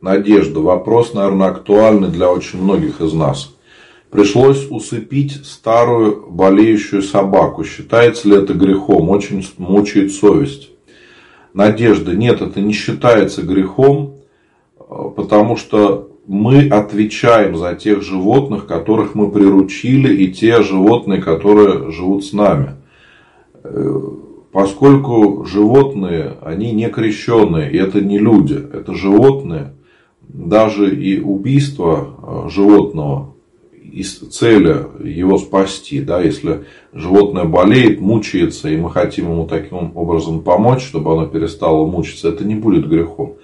Надежда. Вопрос, наверное, актуальный для очень многих из нас. Пришлось усыпить старую болеющую собаку. Считается ли это грехом? Очень мучает совесть. Надежда. Нет, это не считается грехом, потому что мы отвечаем за тех животных, которых мы приручили, и те животные, которые живут с нами. Поскольку животные, они не крещенные, и это не люди, это животные, даже и убийство э, животного из цели его спасти, да, если животное болеет, мучается, и мы хотим ему таким образом помочь, чтобы оно перестало мучиться, это не будет грехом.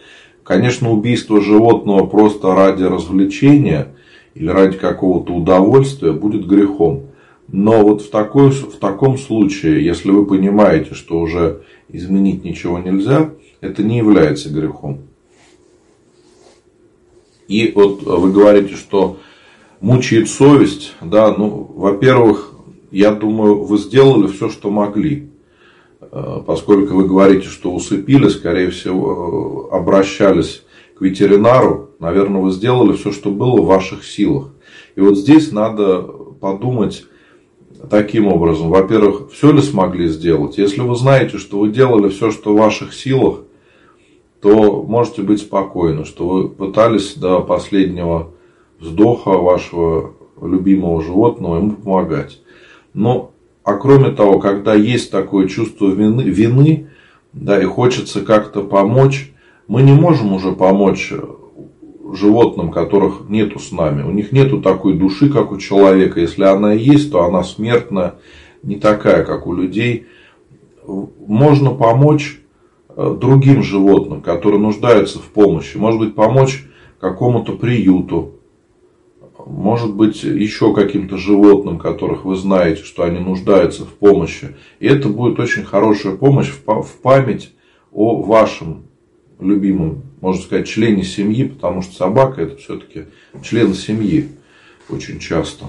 Конечно, убийство животного просто ради развлечения или ради какого-то удовольствия будет грехом. Но вот в, такой, в таком случае, если вы понимаете, что уже изменить ничего нельзя, это не является грехом. И вот вы говорите, что мучает совесть. Да, ну, во-первых, я думаю, вы сделали все, что могли. Э, поскольку вы говорите, что усыпили, скорее всего, э, обращались к ветеринару, наверное, вы сделали все, что было в ваших силах. И вот здесь надо подумать таким образом. Во-первых, все ли смогли сделать? Если вы знаете, что вы делали все, что в ваших силах, то можете быть спокойны, что вы пытались до последнего вздоха вашего любимого животного ему помогать. Но, а кроме того, когда есть такое чувство вины, вины да, и хочется как-то помочь, мы не можем уже помочь животным, которых нету с нами. У них нету такой души, как у человека. Если она есть, то она смертная, не такая, как у людей. Можно помочь другим животным, которые нуждаются в помощи. Может быть, помочь какому-то приюту. Может быть, еще каким-то животным, которых вы знаете, что они нуждаются в помощи. И это будет очень хорошая помощь в память о вашем любимом, можно сказать, члене семьи, потому что собака это все-таки член семьи очень часто.